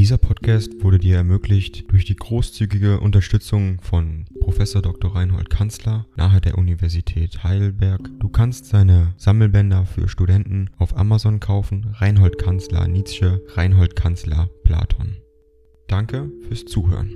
Dieser Podcast wurde dir ermöglicht durch die großzügige Unterstützung von Professor Dr. Reinhold Kanzler nahe der Universität Heidelberg. Du kannst seine Sammelbänder für Studenten auf Amazon kaufen. Reinhold Kanzler Nietzsche, Reinhold Kanzler Platon. Danke fürs Zuhören.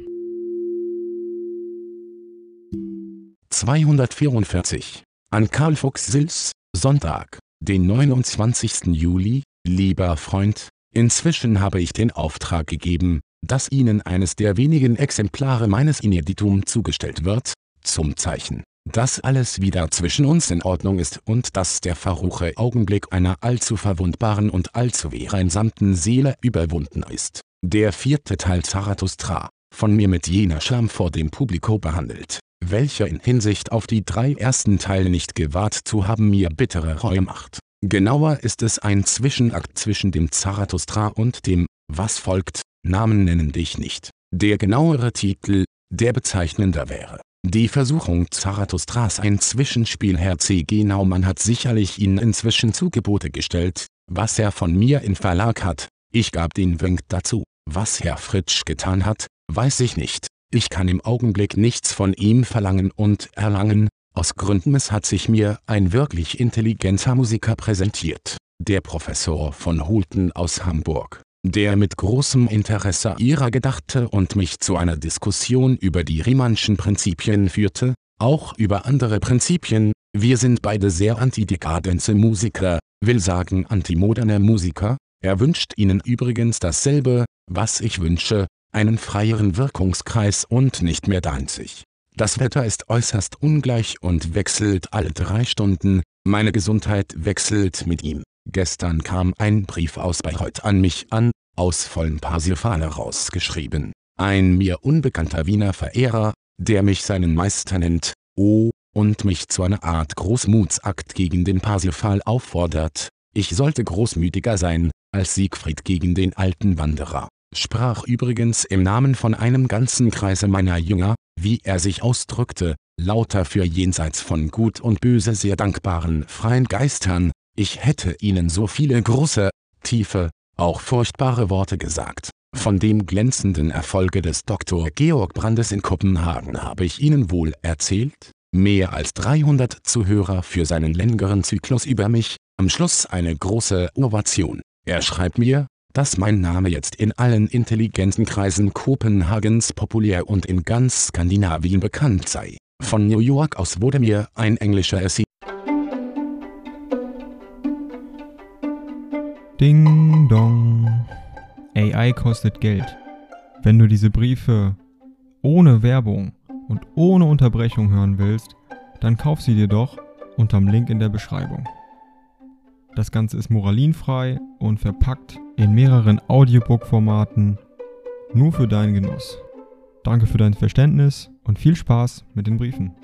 244 an Karl Fuchs Sils, Sonntag, den 29. Juli, lieber Freund, Inzwischen habe ich den Auftrag gegeben, dass Ihnen eines der wenigen Exemplare meines Ineditum zugestellt wird, zum Zeichen, dass alles wieder zwischen uns in Ordnung ist und dass der verruche Augenblick einer allzu verwundbaren und allzu vereinsamten Seele überwunden ist. Der vierte Teil Zarathustra, von mir mit jener Scham vor dem Publiko behandelt, welcher in Hinsicht auf die drei ersten Teile nicht gewahrt zu haben mir bittere Reue macht. Genauer ist es ein Zwischenakt zwischen dem Zarathustra und dem, was folgt, Namen nennen dich nicht. Der genauere Titel, der bezeichnender wäre. Die Versuchung Zarathustras ein Zwischenspiel Herr C. Genaumann hat sicherlich Ihnen inzwischen zu Gebote gestellt, was er von mir in Verlag hat, ich gab den Wink dazu. Was Herr Fritsch getan hat, weiß ich nicht. Ich kann im Augenblick nichts von ihm verlangen und erlangen, aus Gründen es hat sich mir ein wirklich intelligenter Musiker präsentiert, der Professor von Hulten aus Hamburg, der mit großem Interesse ihrer gedachte und mich zu einer Diskussion über die Riemannschen Prinzipien führte, auch über andere Prinzipien, wir sind beide sehr antidekadenze Musiker, will sagen antimoderne Musiker, er wünscht Ihnen übrigens dasselbe, was ich wünsche, einen freieren Wirkungskreis und nicht mehr Danzig. Das Wetter ist äußerst ungleich und wechselt alle drei Stunden, meine Gesundheit wechselt mit ihm. Gestern kam ein Brief aus Bayreuth an mich an, aus vollen Parsifal rausgeschrieben. Ein mir unbekannter Wiener Verehrer, der mich seinen Meister nennt, oh, und mich zu einer Art Großmutsakt gegen den Parsifal auffordert. Ich sollte großmütiger sein, als Siegfried gegen den alten Wanderer. Sprach übrigens im Namen von einem ganzen Kreise meiner Jünger, wie er sich ausdrückte, lauter für jenseits von Gut und Böse sehr dankbaren freien Geistern, ich hätte ihnen so viele große, tiefe, auch furchtbare Worte gesagt. Von dem glänzenden Erfolge des Dr. Georg Brandes in Kopenhagen habe ich Ihnen wohl erzählt, mehr als 300 Zuhörer für seinen längeren Zyklus über mich, am Schluss eine große Ovation. Er schreibt mir, dass mein Name jetzt in allen intelligenten Kreisen Kopenhagens populär und in ganz Skandinavien bekannt sei. Von New York aus wurde mir ein englischer Essay Ding dong. AI kostet Geld. Wenn du diese Briefe ohne Werbung und ohne Unterbrechung hören willst, dann kauf sie dir doch unterm Link in der Beschreibung. Das Ganze ist moralinfrei und verpackt in mehreren Audiobook-Formaten nur für deinen Genuss. Danke für dein Verständnis und viel Spaß mit den Briefen.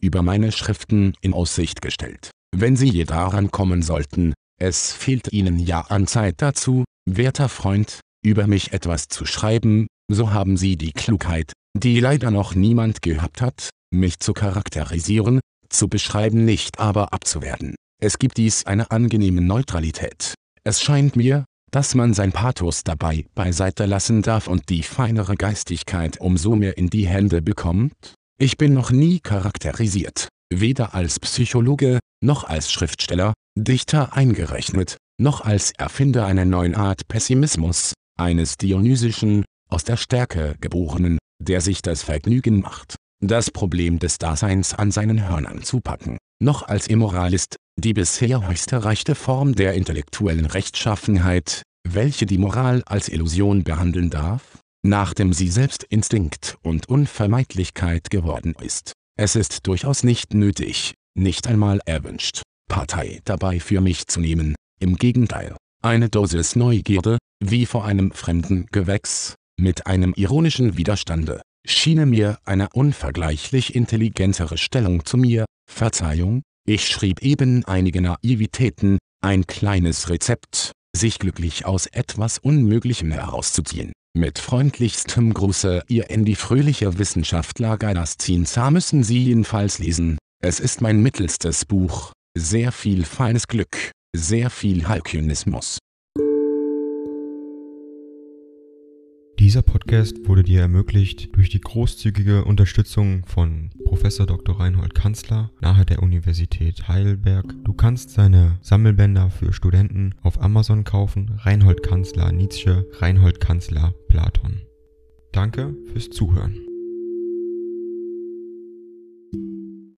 über meine Schriften in Aussicht gestellt. Wenn Sie je daran kommen sollten, es fehlt Ihnen ja an Zeit dazu, werter Freund, über mich etwas zu schreiben, so haben Sie die Klugheit, die leider noch niemand gehabt hat, mich zu charakterisieren, zu beschreiben nicht aber abzuwerten. Es gibt dies eine angenehme Neutralität. Es scheint mir, dass man sein Pathos dabei beiseite lassen darf und die feinere Geistigkeit umso mehr in die Hände bekommt. Ich bin noch nie charakterisiert, weder als Psychologe, noch als Schriftsteller, Dichter eingerechnet, noch als Erfinder einer neuen Art Pessimismus, eines dionysischen, aus der Stärke geborenen, der sich das Vergnügen macht, das Problem des Daseins an seinen Hörnern zu packen, noch als Immoralist, die bisher höchste rechte Form der intellektuellen Rechtschaffenheit, welche die Moral als Illusion behandeln darf, nachdem sie selbst Instinkt und Unvermeidlichkeit geworden ist. Es ist durchaus nicht nötig, nicht einmal erwünscht, Partei dabei für mich zu nehmen, im Gegenteil, eine Dosis Neugierde, wie vor einem fremden Gewächs, mit einem ironischen Widerstande, schiene mir eine unvergleichlich intelligentere Stellung zu mir, Verzeihung, ich schrieb eben einige Naivitäten, ein kleines Rezept, sich glücklich aus etwas Unmöglichem herauszuziehen. Mit freundlichstem Gruße Ihr Andy fröhlicher Wissenschaftler Galastinza müssen Sie jedenfalls lesen, es ist mein mittelstes Buch, sehr viel feines Glück. sehr viel Halkynismus. Dieser Podcast wurde dir ermöglicht durch die großzügige Unterstützung von Professor Dr. Reinhold Kanzler nahe der Universität Heidelberg. Du kannst seine Sammelbänder für Studenten auf Amazon kaufen. Reinhold Kanzler Nietzsche, Reinhold Kanzler Platon. Danke fürs Zuhören.